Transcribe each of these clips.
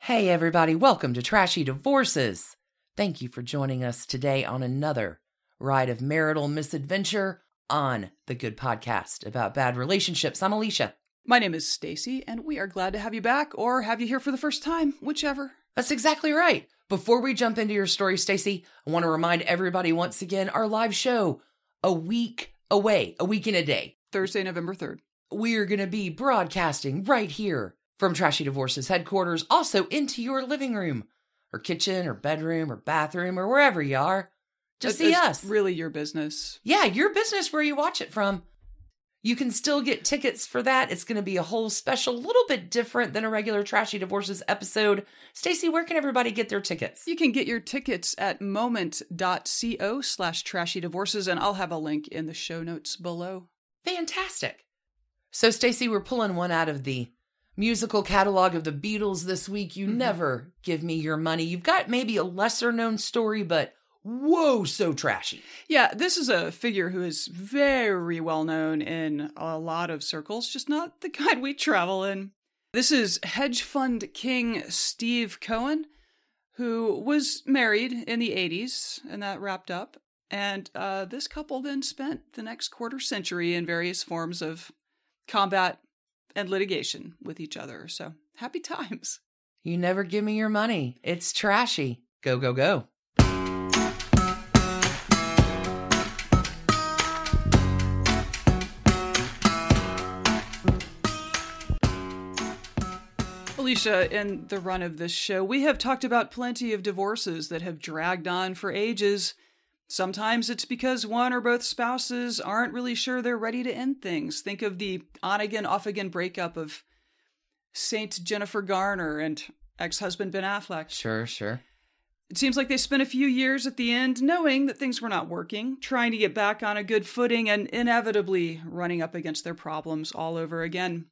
Hey, everybody, welcome to Trashy Divorces. Thank you for joining us today on another ride of marital misadventure on the Good Podcast about bad relationships. I'm Alicia. My name is Stacy, and we are glad to have you back or have you here for the first time, whichever. That's exactly right. Before we jump into your story, Stacy, I want to remind everybody once again our live show a week away, a week in a day. Thursday, November 3rd. We are going to be broadcasting right here from Trashy Divorces headquarters, also into your living room or kitchen or bedroom or bathroom or wherever you are. Just see It's us. Really your business. yeah, your business where you watch it from. You can still get tickets for that. It's going to be a whole special, little bit different than a regular Trashy Divorces episode. Stacy, where can everybody get their tickets? You can get your tickets at moment.co slash trashy divorces, and I'll have a link in the show notes below. Fantastic. So, Stacy, we're pulling one out of the musical catalog of the Beatles this week. You Mhm. never give me your money. You've got maybe a lesser known story, but whoa, so trashy. Yeah, this is a figure who is very well known in a lot of circles, just not the kind we travel in. This is hedge fund king Steve Cohen, who was married in the 80s, and that wrapped up. And uh, this couple then spent the next quarter century in various forms of combat and litigation with each other. So happy times. You never give me your money. It's trashy. Go, go, go. Alicia, in the run of this show, we have talked about plenty of divorces that have dragged on for ages. Sometimes it's because one or both spouses aren't really sure they're ready to end things. Think of the on again, off again breakup of Saint Jennifer Garner and ex husband Ben Affleck. Sure, sure. It seems like they spent a few years at the end knowing that things were not working, trying to get back on a good footing, and inevitably running up against their problems all over again.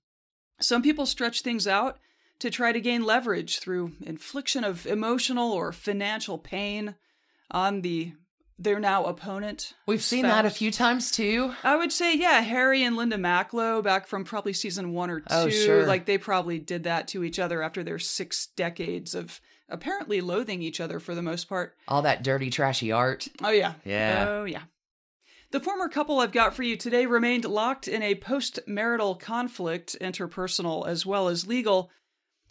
Some people stretch things out to try to gain leverage through infliction of emotional or financial pain on the their now opponent. We've seen that a few times too. I would say, yeah, Harry and Linda Macklow back from probably season one or oh, two. Oh, sure. Like they probably did that to each other after their six decades of apparently loathing each other for the most part. All that dirty, trashy art. Oh, yeah. Yeah. Oh, yeah. The former couple I've got for you today remained locked in a post marital conflict, interpersonal as well as legal,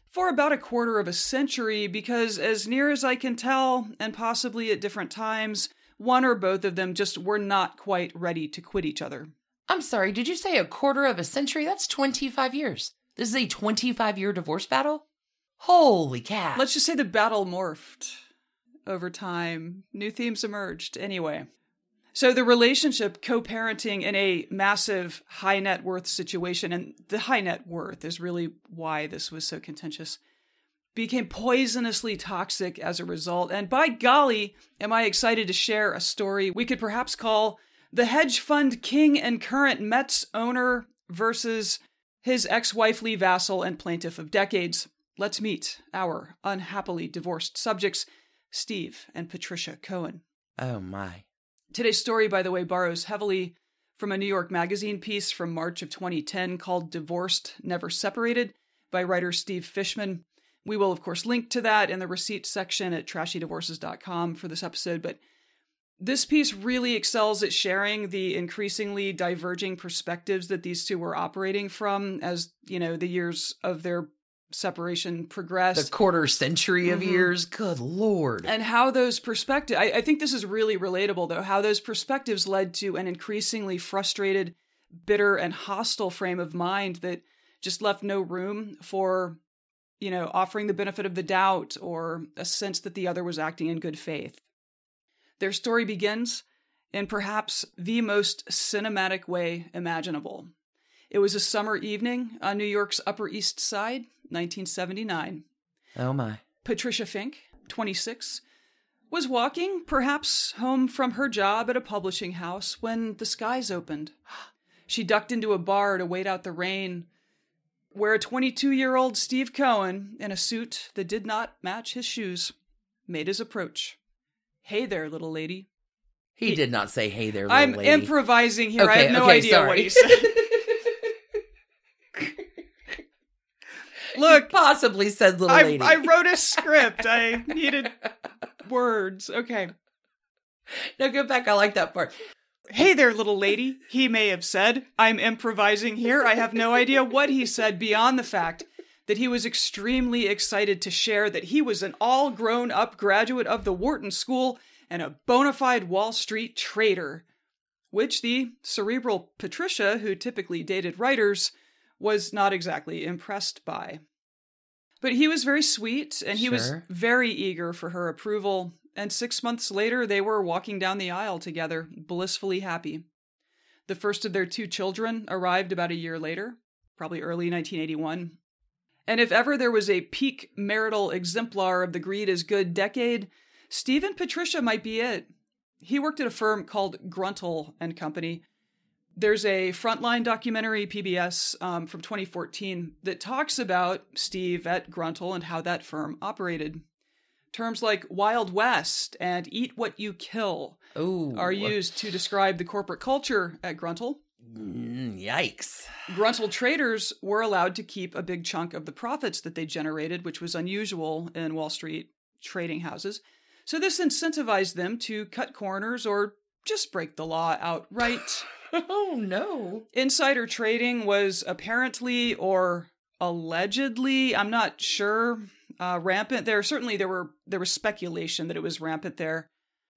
for about a quarter of a century because, as near as I can tell, and possibly at different times, one or both of them just were not quite ready to quit each other. I'm sorry, did you say a quarter of a century? That's 25 years. This is a 25 year divorce battle? Holy cow. Let's just say the battle morphed over time. New themes emerged. Anyway. So the relationship co-parenting in a massive high net worth situation, and the high net worth is really why this was so contentious, became poisonously toxic as a result. And by golly, am I excited to share a story we could perhaps call the hedge fund king and current Mets owner versus his ex-wife Lee vassal and plaintiff of decades. Let's meet our unhappily divorced subjects, Steve and Patricia Cohen. oh my. Today's story, by the way, borrows heavily from a New York Magazine piece from March of 2010 called Divorced, Never Separated by writer Steve Fishman. We will, of course, link to that in the receipts section at trashydivorces.com for this episode. But this piece really excels at sharing the increasingly diverging perspectives that these two were operating from as, you know, the years of their separation progressed The quarter century of Mhm. years? Good lord. and how those perspectives I, I think this is really relatable though how those perspectives led to an increasingly frustrated bitter and hostile frame of mind that just left no room for you know offering the benefit of the doubt or a sense that the other was acting in good faith their story begins in perhaps the most cinematic way imaginable it was a summer evening on new york's upper east side 1979 Oh my. Patricia Fink, 26, was walking, perhaps home from her job at a publishing house, when the skies opened. She ducked into a bar to wait out the rain, where a 22 year old Steve Cohen, in a suit that did not match his shoes, made his approach. Hey there, little lady. He did not say, "Hey there, little lady. I'm improvising here. I have no okay, idea what he said. Look, Possibly said, "Little I, lady." I wrote a script. I needed words. Okay. no, go back. I like that part. Hey there, little lady, he may have said. I'm improvising here. I have no idea what he said beyond the fact that he was extremely excited to share that he was an all grown up graduate of the Wharton School and a bona fide Wall Street trader. Which the cerebral Patricia, who typically dated writers, was not exactly impressed by. But he was very sweet and he was very eager for her approval. And six months later, they were walking down the aisle together, blissfully happy. The first of their two children arrived about a year later, probably early 1981. And if ever there was a peak marital exemplar of the greed is good decade, Steve and Patricia might be it. He worked at a firm called Gruntal and Company. There's a frontline documentary PBS um, from 2014 that talks about Steve at Gruntal and how that firm operated. Terms like Wild West and Eat What You Kill Ooh. are used to describe the corporate culture at Gruntal. Mm, yikes. Gruntal traders were allowed to keep a big chunk of the profits that they generated, which was unusual in Wall Street trading houses. So this incentivized them to cut corners or just break the law outright. Oh no. Insider trading was apparently or allegedly, I'm not sure, uh, rampant there. Certainly there were there was speculation that it was rampant there.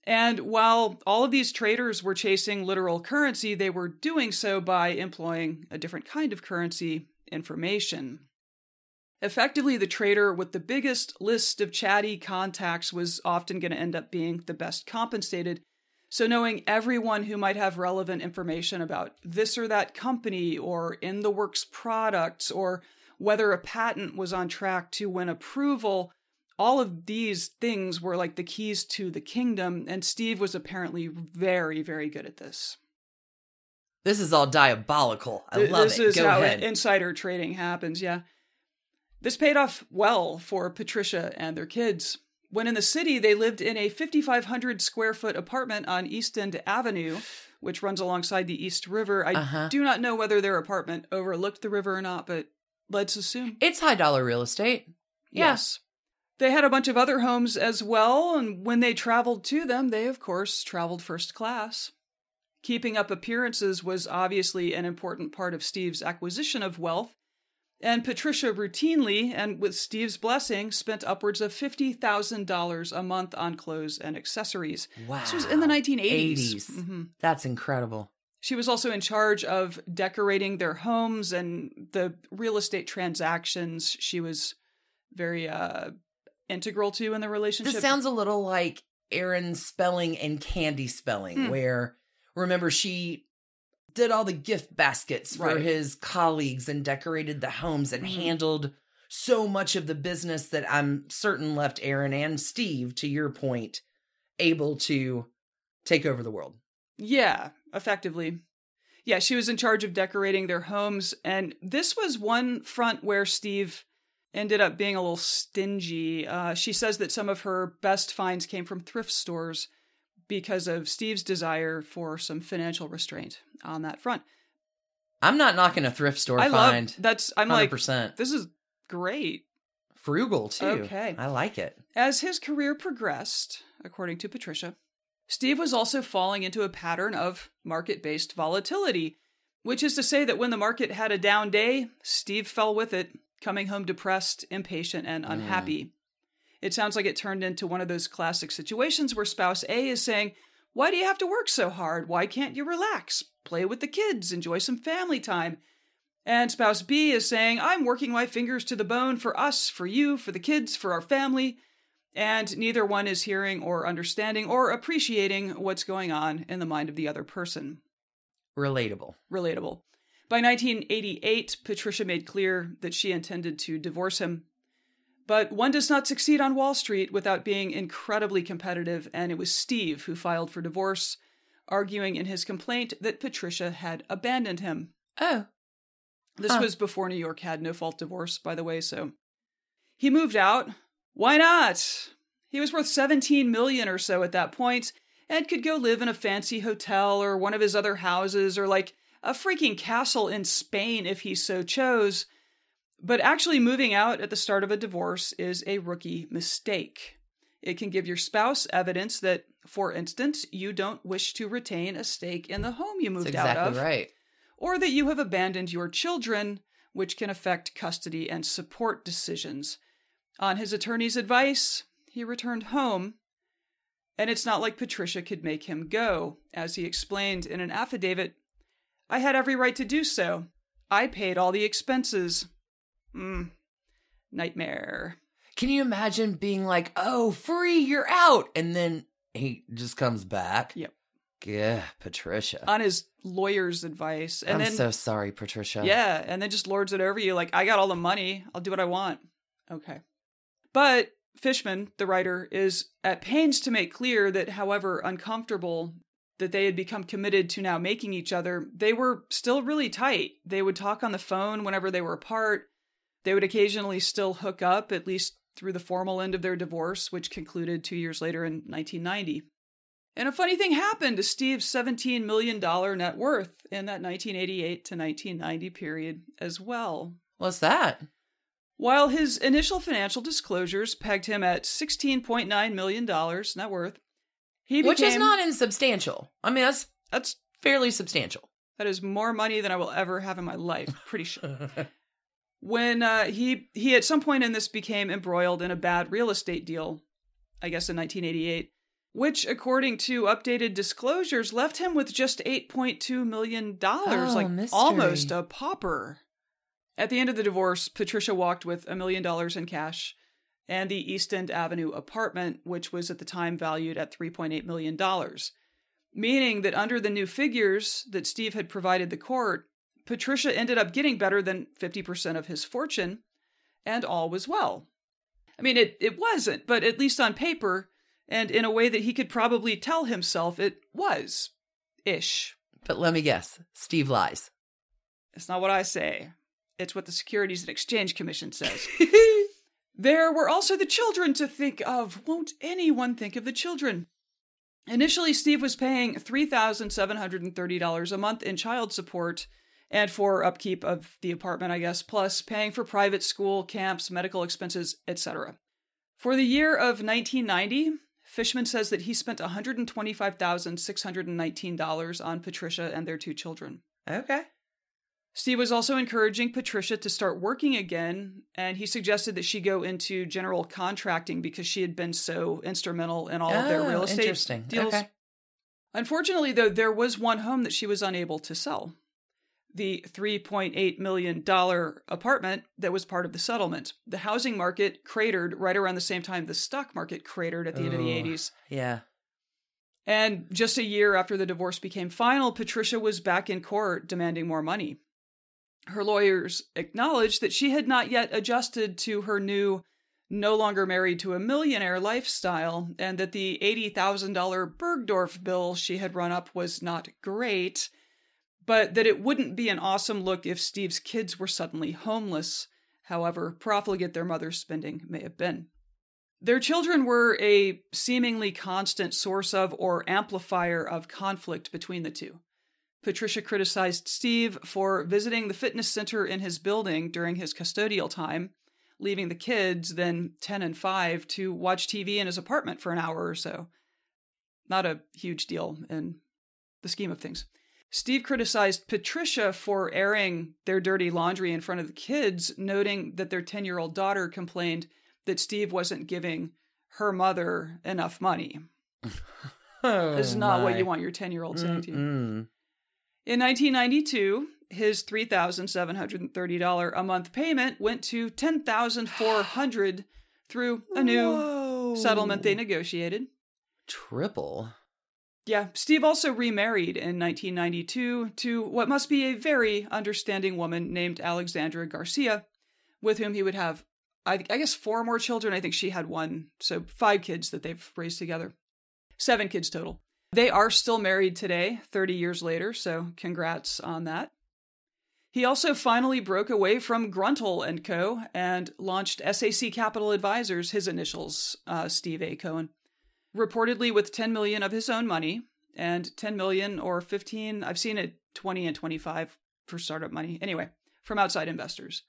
And while all of these traders were chasing literal currency, they were doing so by employing a different kind of currency, information. Effectively, the trader with the biggest list of chatty contacts was often going to end up being the best compensated. So, knowing everyone who might have relevant information about this or that company or in the works products or whether a patent was on track to win approval, all of these things were like the keys to the kingdom. And Steve was apparently very, very good at this. This is all diabolical. I Th- love this is Go how ahead. insider trading happens, yeah. This paid off well for Patricia and their kids. When in the city, they lived in a 5,500 square foot apartment on East End Avenue, which runs alongside the East River. I Uh-huh. do not know whether their apartment overlooked the river or not, but let's assume. it's high dollar real estate. Yeah. Yes. They had a bunch of other homes as well, and when they traveled to them, they, of course, traveled first class. Keeping up appearances was obviously an important part of Steve's acquisition of wealth, and Patricia routinely, and with Steve's blessing, spent upwards of $50,000 a month on clothes and accessories. Wow. This was in the 1980s. 80s. Mhm. That's incredible. She was also in charge of decorating their homes and the real estate transactions she was very uh, integral to in the relationship. This sounds a little like Aaron Spelling and Candy Spelling, Hmm. where remember she did all the gift baskets for Right. his colleagues and decorated the homes and Mhm. handled so much of the business that I'm certain left Aaron and Steve, to your point, able to take over the world. Yeah, effectively. Yeah, she was in charge of decorating their homes, and this was one front where Steve ended up being a little stingy. Uh, she says that some of her best finds came from thrift stores because of Steve's desire for some financial restraint on that front. I'm not knocking a thrift store I find. love that's. I'm 100%. like, this is great. Frugal too. Okay. I like it. As his career progressed, according to Patricia, Steve was also falling into a pattern of market based volatility, which is to say that when the market had a down day, Steve fell with it, coming home depressed, impatient, and mm. unhappy. It sounds like it turned into one of those classic situations where spouse A is saying, Why do you have to work so hard? Why can't you relax? Play with the kids, enjoy some family time. And spouse B is saying, I'm working my fingers to the bone for us, for you, for the kids, for our family. And neither one is hearing or understanding or appreciating what's going on in the mind of the other person. Relatable. Relatable. By 1988, Patricia made clear that she intended to divorce him. But one does not succeed on Wall Street without being incredibly competitive, and it was Steve who filed for divorce, arguing in his complaint that Patricia had abandoned him. Oh. This Huh. was before New York had no fault divorce, by the way, so he moved out. Why not? He was worth 17 million or so at that point and could go live in a fancy hotel or one of his other houses or like a freaking castle in Spain if he so chose. But actually moving out at the start of a divorce is a rookie mistake. It can give your spouse evidence that, for instance, you don't wish to retain a stake in the home you moved out of right. or that you have abandoned your children, which can affect custody and support decisions. On his attorney's advice, he returned home, and it's not like Patricia could make him go. As he explained in an affidavit, I had every right to do so. I paid all the expenses. Mm, nightmare. Can you imagine being like, oh, free, you're out? And then he just comes back? Yep. Yeah, Patricia. On his lawyer's advice. And I'm then so sorry, Patricia. Yeah, and then just lords it over you like, I got all the money. I'll do what I want. Okay. But Fishman, the writer, is at pains to make clear that however uncomfortable that they had become committed to now making each other, they were still really tight. They would talk on the phone whenever they were apart. They would occasionally still hook up, at least through the formal end of their divorce, which concluded two years later in 1990. And a funny thing happened to Steve's $17 million net worth in that 1988 to 1990 period as well. What's that? While his initial financial disclosures pegged him at $16.9 million net worth, he became, Which is not insubstantial. I mean, that's that's fairly substantial. that is more money than I will ever have in my life, pretty sure. when uh, he he at some point in this became embroiled in a bad real estate deal, I guess in 1988, which according to updated disclosures left him with just 8.2 million dollars, Oh, like mystery. almost a pauper. At the end of the divorce, Patricia walked with a million dollars in cash and the East End Avenue apartment, which was at the time valued at $3.8 million. Meaning that under the new figures that Steve had provided the court, Patricia ended up getting better than 50% of his fortune, and all was well. I mean, it, it wasn't, but at least on paper, and in a way that he could probably tell himself it was ish. but let me guess. Steve lies. It's not what I say, it's what the Securities and Exchange Commission says. There were also the children to think of. Won't anyone think of the children? Initially, Steve was paying $3,730 a month in child support and for upkeep of the apartment, I guess, plus paying for private school, camps, medical expenses, etc. For the year of 1990, Fishman says that he spent $125,619 on Patricia and their two children. Okay. Steve was also encouraging Patricia to start working again, and he suggested that she go into general contracting because she had been so instrumental in all of their Oh, real estate interesting. deals. Okay. Unfortunately, though, there was one home that she was unable to sell the $3.8 million apartment that was part of the settlement. The housing market cratered right around the same time the stock market cratered at the end of the 80s. Yeah. And just a year after the divorce became final, Patricia was back in court demanding more money. Her lawyers acknowledged that she had not yet adjusted to her new, no longer married to a millionaire lifestyle, and that the $80,000 Bergdorf bill she had run up was not great, but that it wouldn't be an awesome look if Steve's kids were suddenly homeless, however profligate their mother's spending may have been. Their children were a seemingly constant source of or amplifier of conflict between the two. Patricia criticized Steve for visiting the fitness center in his building during his custodial time, leaving the kids, then 10 and 5, to watch TV in his apartment for an hour or so. Not a huge deal in the scheme of things. Steve criticized Patricia for airing their dirty laundry in front of the kids, noting that their 10 year old daughter complained that Steve wasn't giving her mother enough money. Oh, This is not what you want your 10 year old saying to you. In 1992, his $3,730 a month payment went to $10,400 through a new Whoa. settlement they negotiated. Triple. Yeah, Steve also remarried in 1992 to what must be a very understanding woman named Alexandra Garcia, with whom he would have I, I guess four more children. I think she had one. So five kids that they've raised together. Seven kids total. They are still married today, 30 years later. So congrats on that. He also finally broke away from Gruntal and Co. and launched SAC Capital Advisors, his initials, uh, Steve A. Cohen, reportedly with 10 million of his own money and 10 million or 15. I've seen it 20 and 25 for startup money. Anyway, from outside investors.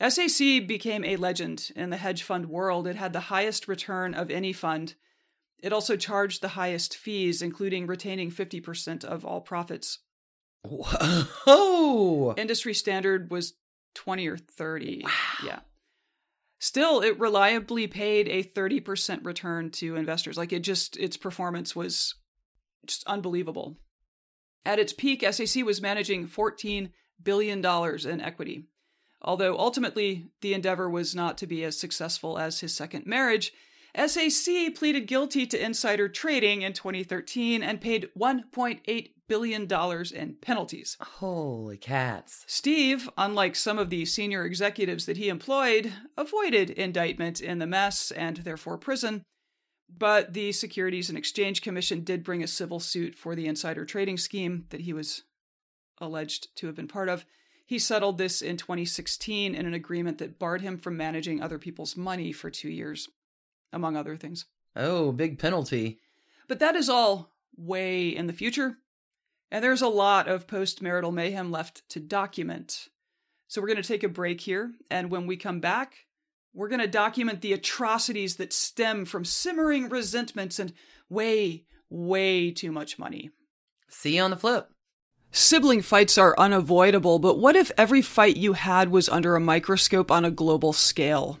SAC became a legend in the hedge fund world. It had the highest return of any fund. It also charged the highest fees, including retaining 50% of all profits. Whoa! Industry standard was 20 or 30. Wow. Yeah. Still, it reliably paid a 30% return to investors. Like it just, its performance was just unbelievable. At its peak, SAC was managing $14 billion in equity. Although ultimately, the endeavor was not to be as successful as his second marriage, SAC pleaded guilty to insider trading in 2013 and paid $1.8 billion in penalties. Holy cats. Steve, unlike some of the senior executives that he employed, avoided indictment in the mess and therefore prison. But the Securities and Exchange Commission did bring a civil suit for the insider trading scheme that he was alleged to have been part of. He settled this in 2016 in an agreement that barred him from managing other people's money for two years among other things. Oh, big penalty. But that is all way in the future. And there's a lot of post marital mayhem left to document. So we're going to take a break here. And when we come back, we're going to document the atrocities that stem from simmering resentments and way, way too much money. See you on the flip. Sibling fights are unavoidable, but what if every fight you had was under a microscope on a global scale?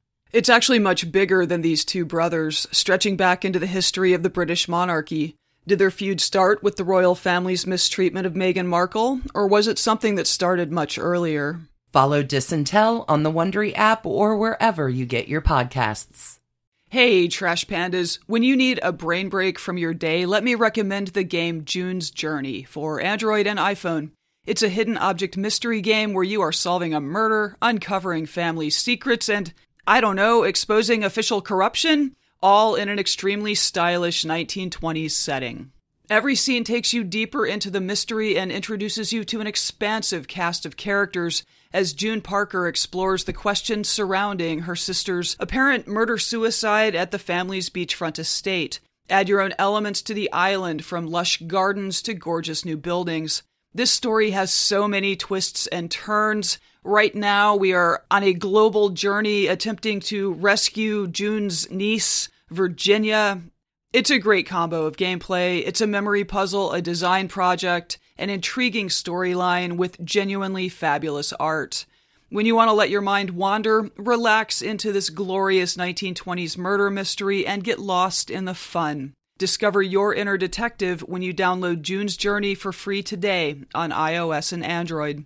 It's actually much bigger than these two brothers, stretching back into the history of the British monarchy. Did their feud start with the royal family's mistreatment of Meghan Markle, or was it something that started much earlier? Follow Disintel on the Wondery app or wherever you get your podcasts. Hey, Trash Pandas, when you need a brain break from your day, let me recommend the game June's Journey for Android and iPhone. It's a hidden object mystery game where you are solving a murder, uncovering family secrets, and, I don't know, exposing official corruption, all in an extremely stylish 1920s setting. Every scene takes you deeper into the mystery and introduces you to an expansive cast of characters as June Parker explores the questions surrounding her sister's apparent murder suicide at the family's beachfront estate. Add your own elements to the island, from lush gardens to gorgeous new buildings. This story has so many twists and turns. Right now, we are on a global journey attempting to rescue June's niece, Virginia. It's a great combo of gameplay. It's a memory puzzle, a design project, an intriguing storyline with genuinely fabulous art. When you want to let your mind wander, relax into this glorious 1920s murder mystery and get lost in the fun. Discover your inner detective when you download June's Journey for free today on iOS and Android.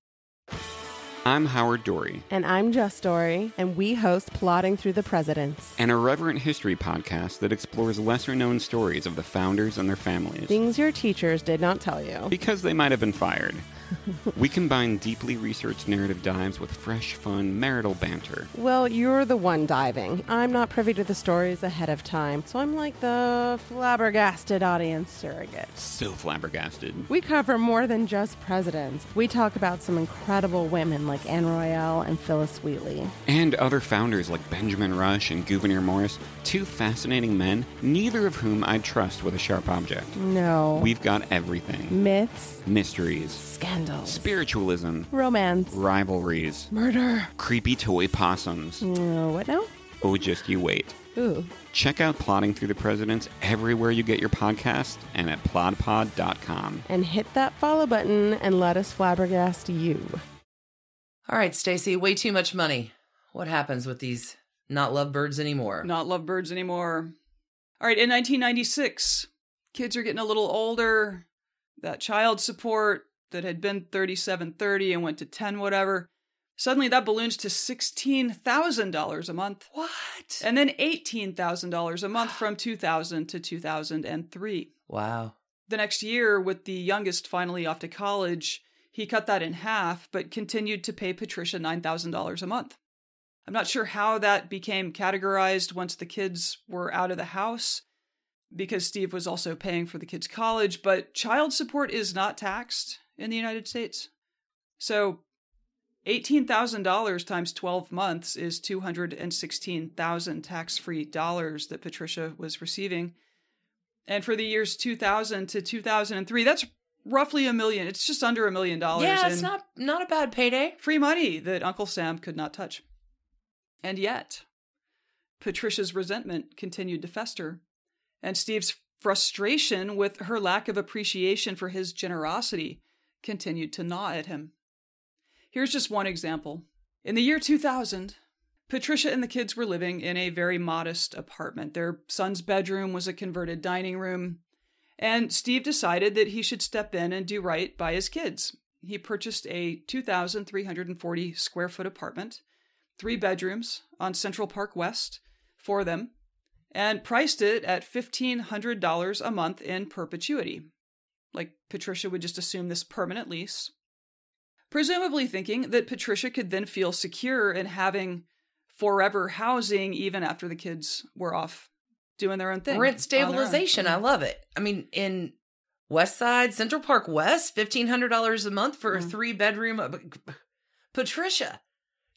I'm Howard Dorre, And I'm Jess Dorre, and we host Plodding Through the Presidents. an irreverent history podcast that explores lesser known stories of the founders and their families. Things your teachers did not tell you. Because they might have been fired. we combine deeply researched narrative dives with fresh, fun marital banter. Well, you're the one diving. I'm not privy to the stories ahead of time, so I'm like the flabbergasted audience surrogate. So flabbergasted. We cover more than just presidents. We talk about some incredible women like Anne Royall and Phillis Wheatley. And other founders like Benjamin Rush and Gouverneur Morris, two fascinating men, neither of whom I'd trust with a sharp object. No. We've got everything Myths, mysteries, scandals, spiritualism, romance, rivalries, murder. creepy toy possums. Uh, what now? Oh, just you wait. Ooh. Check out Plodding Through the Presidents everywhere you get your podcast and at plodpod.com. And hit that follow button and let us flabbergast you. All right, Stacy, way too much money. What happens with these not lovebirds anymore? Not lovebirds anymore. All right, in 1996, kids are getting a little older. That child support that had been 3730 and went to 10 whatever. Suddenly that balloons to $16,000 a month. What? And then $18,000 a month from 2000 to 2003. Wow. The next year, with the youngest finally off to college, he cut that in half, but continued to pay Patricia $9,000 a month. I'm not sure how that became categorized once the kids were out of the house, because Steve was also paying for the kids' college, but child support is not taxed in the United States. So $18,000 times 12 months is 216,000 tax-free dollars that Patricia was receiving. And for the years 2000 to 2003, that's roughly a million. It's just under a million dollars. Yeah, it's not not a bad payday. free money that Uncle Sam could not touch. And yet, Patricia's resentment continued to fester, and Steve's frustration with her lack of appreciation for his generosity continued to gnaw at him. Here's just one example. In the year 2000, Patricia and the kids were living in a very modest apartment. Their son's bedroom was a converted dining room, and Steve decided that he should step in and do right by his kids. He purchased a 2,340 square foot apartment, three bedrooms on Central Park West for them, and priced it at $1,500 a month in perpetuity. Like Patricia would just assume this permanent lease, presumably thinking that Patricia could then feel secure in having forever housing even after the kids were off doing their own thing. Rent on their own. stabilization. I love it. I mean, in West Side, Central Park West, fifteen hundred dollars a month for a Mm. three bedroom. Patricia,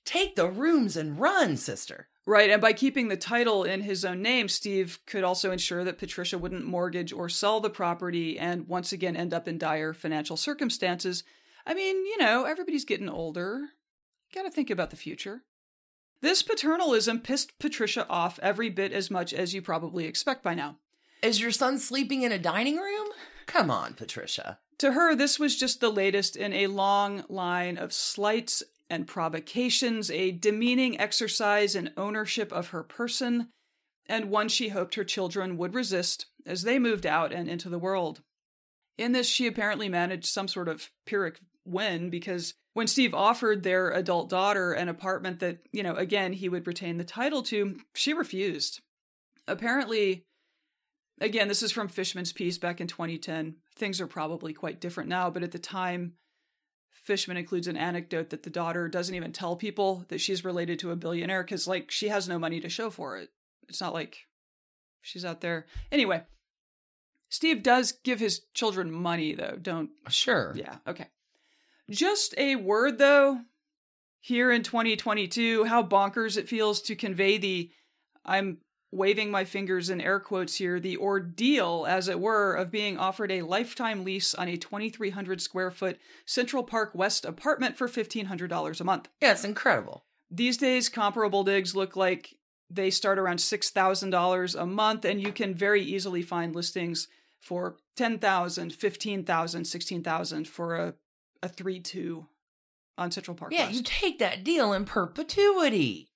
take the rooms and run, sister. Right, and by keeping the title in his own name, Steve could also ensure that Patricia wouldn't mortgage or sell the property and once again end up in dire financial circumstances. I mean, you know, everybody's getting older. Gotta think about the future. This paternalism pissed Patricia off every bit as much as you probably expect by now. Is your son sleeping in a dining room? Come on, Patricia. To her, this was just the latest in a long line of slights and provocations, a demeaning exercise in ownership of her person, and one she hoped her children would resist as they moved out and into the world. In this, she apparently managed some sort of Pyrrhic win because when Steve offered their adult daughter an apartment that, you know, again, he would retain the title to, she refused. Apparently, again, this is from Fishman's piece back in 2010. Things are probably quite different now, but at the time, Fishman includes an anecdote that the daughter doesn't even tell people that she's related to a billionaire because, like, she has no money to show for it. It's not like she's out there. Anyway, Steve does give his children money, though. Don't Sure. yeah, okay. Just a word though, here in 2022, how bonkers it feels to convey the I'm waving my fingers in air quotes here, the ordeal, as it were, of being offered a lifetime lease on a 2,300 square foot Central Park West apartment for $1,500 a month. Yeah, it's incredible. These days, comparable digs look like they start around $6,000 a month, and you can very easily find listings for $10,000, $15,000, $16,000 for a, a 3 2 on Central Park Yeah, West. you take that deal in perpetuity.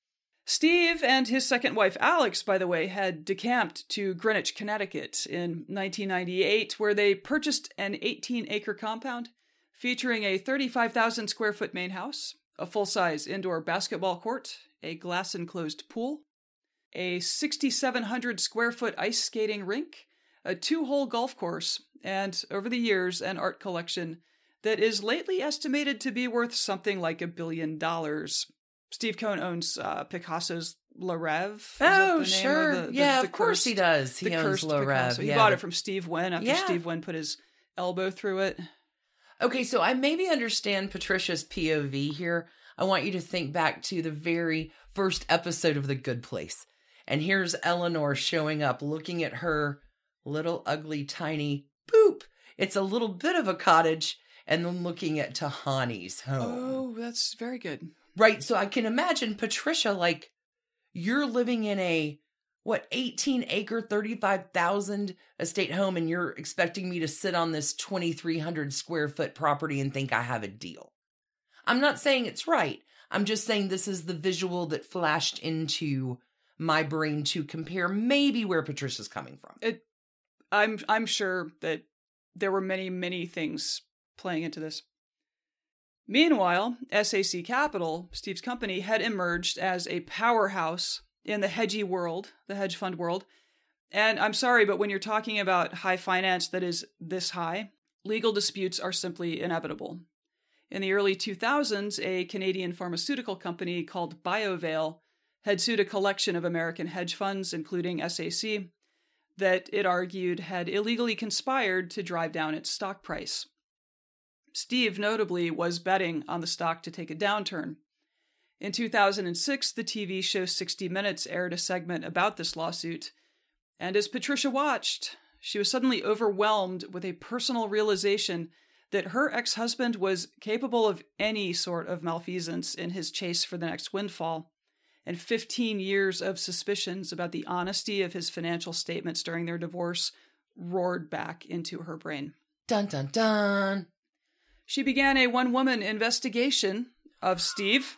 Steve and his second wife, Alex, by the way, had decamped to Greenwich, Connecticut in 1998, where they purchased an 18 acre compound featuring a 35,000 square foot main house, a full size indoor basketball court, a glass enclosed pool, a 6,700 square foot ice skating rink, a two hole golf course, and over the years, an art collection that is lately estimated to be worth something like a billion dollars. Steve Cohen owns uh, Picasso's Le Rêve. Oh, sure. of the- the- yeah, the of course he does. He owns Le Rêve. Picasso. He yeah, bought it from Steve Wynn after Yeah. Steve Wynn put his elbow through it. Okay, so I maybe understand Patricia's POV here. I want you to think back to the very first episode of The Good Place. And here's Eleanor showing up, looking at her little ugly tiny poop. It's a little bit of a cottage, and then looking at Tahani's home. Oh, that's very good. Right. So I can imagine Patricia, like, you're living in a what 18 acre 35,000 estate home and you're expecting me to sit on this 2300 square foot property and think I have a deal. I'm not saying it's right. I'm just saying this is the visual that flashed into my brain to compare maybe where Patricia's coming from. It I'm I'm sure that there were many many things playing into this. Meanwhile, SAC Capital, Steve's company, had emerged as a powerhouse in the hedgy world, the hedge fund world. And I'm sorry, but when you're talking about high finance that is this high, legal disputes are simply inevitable. In the early 2000s, a Canadian pharmaceutical company called BioVail had sued a collection of American hedge funds, including SAC, that it argued had illegally conspired to drive down its stock price. Steve, notably, was betting on the stock to take a downturn. In 2006, the TV show 60 Minutes aired a segment about this lawsuit, and as Patricia watched, she was suddenly overwhelmed with a personal realization that her ex husband was capable of any sort of malfeasance in his chase for the next windfall, and 15 years of suspicions about the honesty of his financial statements during their divorce roared back into her brain. Dun dun dun. She began a one woman investigation of Steve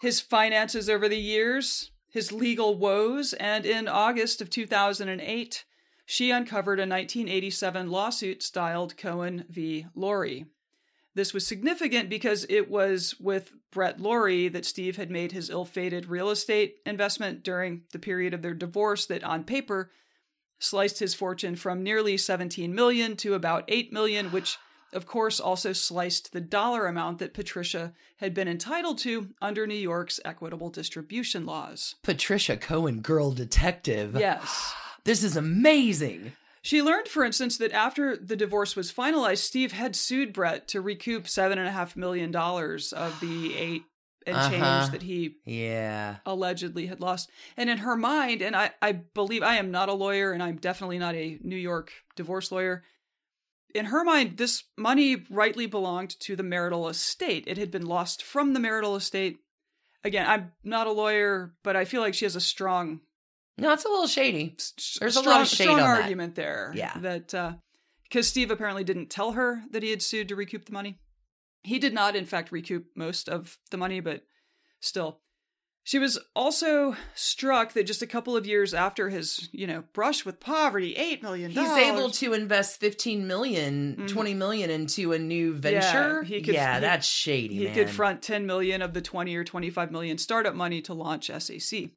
his finances over the years, his legal woes, and in August of 2008, she uncovered a 1987 lawsuit styled Cohen v. Laurie. This was significant because it was with Brett Laurie that Steve had made his ill fated real estate investment during the period of their divorce that, on paper, sliced his fortune from nearly 17 million to about 8 million, which of course, also sliced the dollar amount that Patricia had been entitled to under New York's equitable distribution laws. Patricia Cohen, girl detective. Yes. This is amazing. She learned, for instance, that after the divorce was finalized, Steve had sued Brett to recoup seven and a half million dollars of the eight and Uh-huh. change that he Yeah. allegedly had lost. And in her mind, and I, I believe I am not a lawyer and I'm definitely not a New York divorce lawyer. In her mind, this money rightly belonged to the marital estate. It had been lost from the marital estate. Again, I'm not a lawyer, but I feel like she has a strong No, it's a little shady. There's a lot of shade strong on that. argument there. Yeah. That uh because Steve apparently didn't tell her that he had sued to recoup the money. He did not, in fact, recoup most of the money, but still. She was also struck that just a couple of years after his, you know, brush with poverty, eight million He's able to invest 15 million, Mhm. 20 million into a new venture. he could- yeah, he- that's shady, He man. could front 10 million of the 20 or 25 million startup money to launch SAC.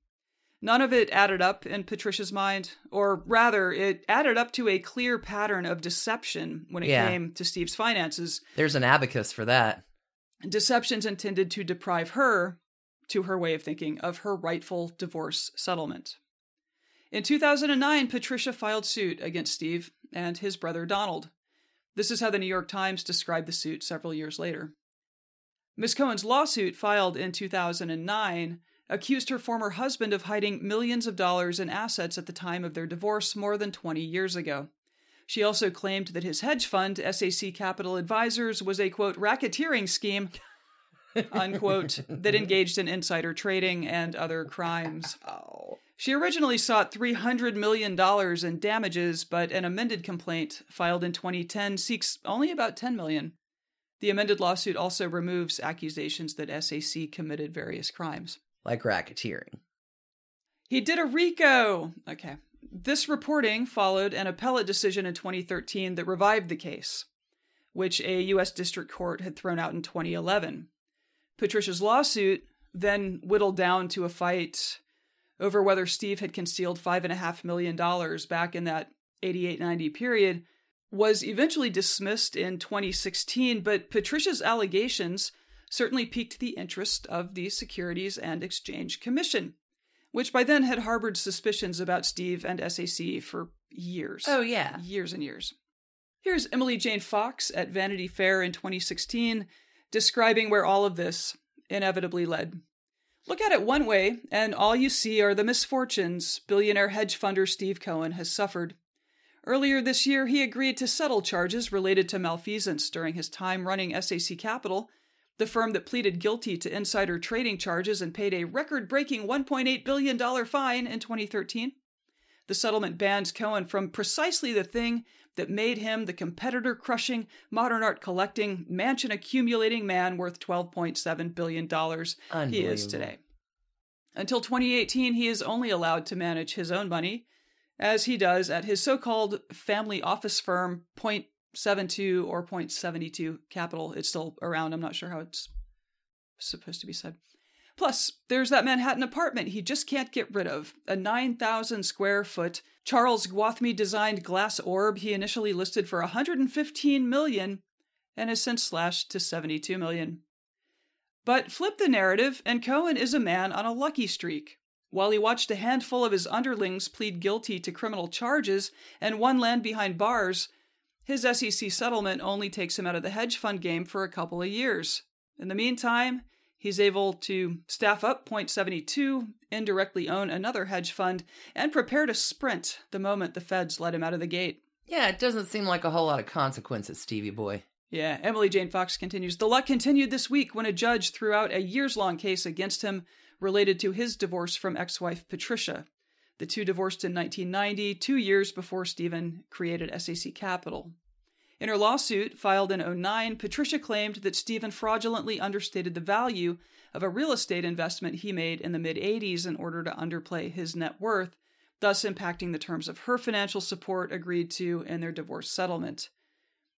None of it added up in Patricia's mind, or rather, it added up to a clear pattern of deception when it Yeah. came to Steve's finances. There's an abacus for that. Deceptions intended to deprive her, to her way of thinking, of her rightful divorce settlement. In 2009, Patricia filed suit against Steve and his brother Donald. This is how the New York Times described the suit several years later. Ms. Cohen's lawsuit, filed in 2009, accused her former husband of hiding millions of dollars in assets at the time of their divorce more than 20 years ago. She also claimed that his hedge fund, SAC Capital Advisors, was a quote racketeering scheme, unquote, that engaged in insider trading and other crimes. She originally sought $300 million in damages, but an amended complaint filed in 2010 seeks only about 10 million. The amended lawsuit also removes accusations that SAC committed various crimes. Like racketeering. He did a RICO! Okay. This reporting followed an appellate decision in 2013 that revived the case, which a U.S. District Court had thrown out in 2011. Patricia's lawsuit then whittled down to a fight over whether Steve had concealed $5.5 million back in that 88 90 period, was eventually dismissed in 2016, but Patricia's allegations certainly piqued the interest of the Securities and Exchange Commission, which by then had harbored suspicions about Steve and SAC for years. Oh, yeah. Years and years. Here's Emily Jane Fox at Vanity Fair in 2016 describing where all of this inevitably led. Look at it one way, and all you see are the misfortunes billionaire hedge funder Steve Cohen has suffered. Earlier this year, he agreed to settle charges related to malfeasance during his time running SAC Capital, the firm that pleaded guilty to insider trading charges and paid a record breaking $1.8 billion fine in 2013. The settlement bans Cohen from precisely the thing that made him the competitor crushing, modern art collecting, mansion accumulating man worth $12.7 billion he is today. Until 2018, he is only allowed to manage his own money, as he does at his so called family office firm, Point 72 or 0.72 capital. It's still around. I'm not sure how it's supposed to be said. Plus, there's that Manhattan apartment he just can't get rid of. A 9,000 square foot Charles Gwathmey designed glass orb he initially listed for 115 million and has since slashed to 72 million. But flip the narrative, and Cohen is a man on a lucky streak. While he watched a handful of his underlings plead guilty to criminal charges and one land behind bars, his SEC settlement only takes him out of the hedge fund game for a couple of years. In the meantime, He's able to staff up Point 72, indirectly own another hedge fund, and prepare to sprint the moment the feds let him out of the gate. Yeah, it doesn't seem like a whole lot of consequences, Stevie boy. Yeah, Emily Jane Fox continues. The luck continued this week when a judge threw out a years long case against him related to his divorce from ex wife Patricia. The two divorced in 1990, two years before Stephen created SAC Capital. In her lawsuit, filed in 09, Patricia claimed that Stephen fraudulently understated the value of a real estate investment he made in the mid 80s in order to underplay his net worth, thus impacting the terms of her financial support agreed to in their divorce settlement.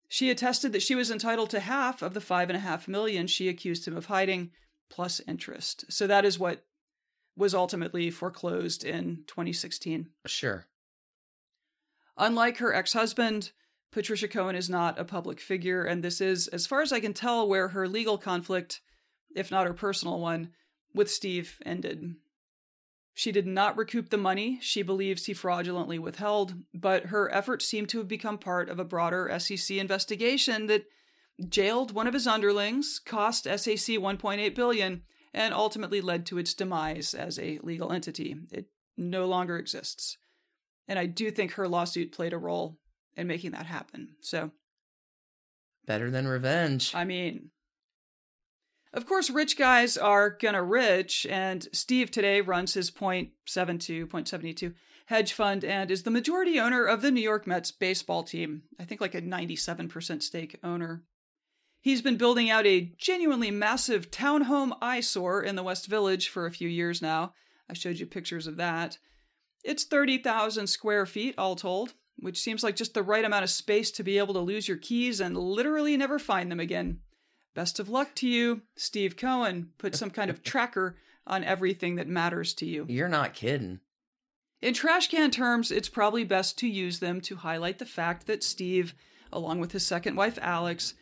She attested that she was entitled to half of the five and a half million she accused him of hiding, plus interest. So that is what was ultimately foreclosed in 2016. Sure. Unlike her ex husband, Patricia Cohen is not a public figure, and this is, as far as I can tell, where her legal conflict, if not her personal one, with Steve ended. She did not recoup the money she believes he fraudulently withheld, but her efforts seem to have become part of a broader SEC investigation that jailed one of his underlings, cost SAC 1.8 billion, and ultimately led to its demise as a legal entity. It no longer exists. And I do think her lawsuit played a role and making that happen. So, better than revenge. I mean, of course, rich guys are gonna rich, and Steve today runs his 0.72, 0.72 hedge fund and is the majority owner of the New York Mets baseball team. I think like a 97% stake owner. He's been building out a genuinely massive townhome eyesore in the West Village for a few years now. I showed you pictures of that. It's 30,000 square feet, all told, which seems like just the right amount of space to be able to lose your keys and literally never find them again. Best of luck to you, Steve Cohen. Put some kind of tracker on everything that matters to you. You're not kidding. In trash can terms, it's probably best to use them to highlight the fact that Steve, along with his second wife Alex,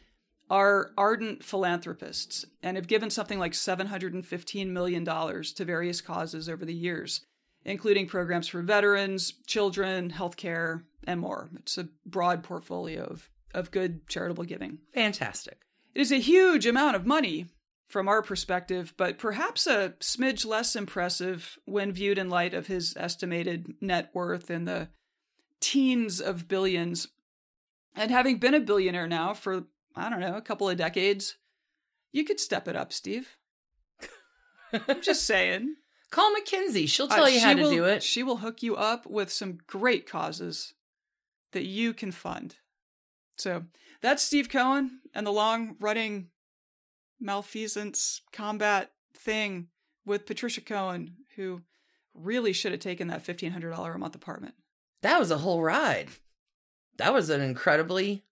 are ardent philanthropists and have given something like $715 million to various causes over the years, including programs for veterans, children, healthcare, and more. It's a broad portfolio of, of good charitable giving. Fantastic. It is a huge amount of money from our perspective, but perhaps a smidge less impressive when viewed in light of his estimated net worth in the teens of billions. And having been a billionaire now for, I don't know, a couple of decades, you could step it up, Steve. I'm just saying. Call MacKenzie. She'll tell uh, you how to will, do it. She will hook you up with some great causes that you can fund. So that's Steve Cohen and the long running malfeasance combat thing with Patricia Cohen, who really should have taken that $1,500 a month apartment. That was a whole ride. That was an incredibly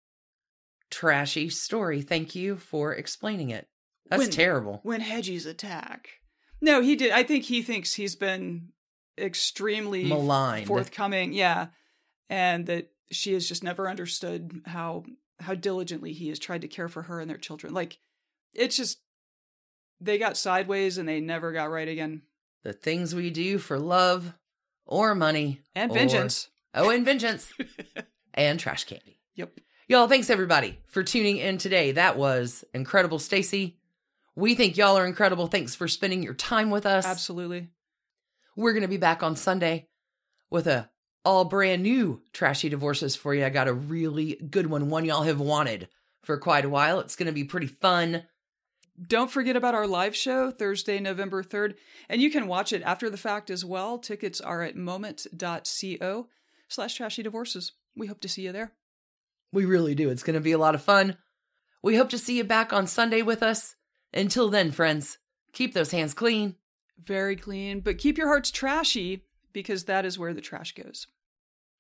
trashy story. Thank you for explaining it. That's when, terrible. When hedgies attack. No, he did. I think he thinks he's been extremely maligned, forthcoming. Yeah, and that she has just never understood how how diligently he has tried to care for her and their children. Like it's just they got sideways and they never got right again. The things we do for love or money and or, vengeance. Oh, and vengeance and trash candy. Yep. Y'all, thanks everybody for tuning in today. That was incredible, Stacy. We think y'all are incredible. Thanks for spending your time with us. Absolutely. We're going to be back on Sunday with a all brand new trashy divorces for you. I got a really good one, one y'all have wanted for quite a while. It's going to be pretty fun. Don't forget about our live show Thursday, November 3rd, and you can watch it after the fact as well. Tickets are at moment.co slash trashy divorces. We hope to see you there. We really do. It's going to be a lot of fun. We hope to see you back on Sunday with us. Until then, friends, keep those hands clean. Very clean, but keep your hearts trashy because that is where the trash goes.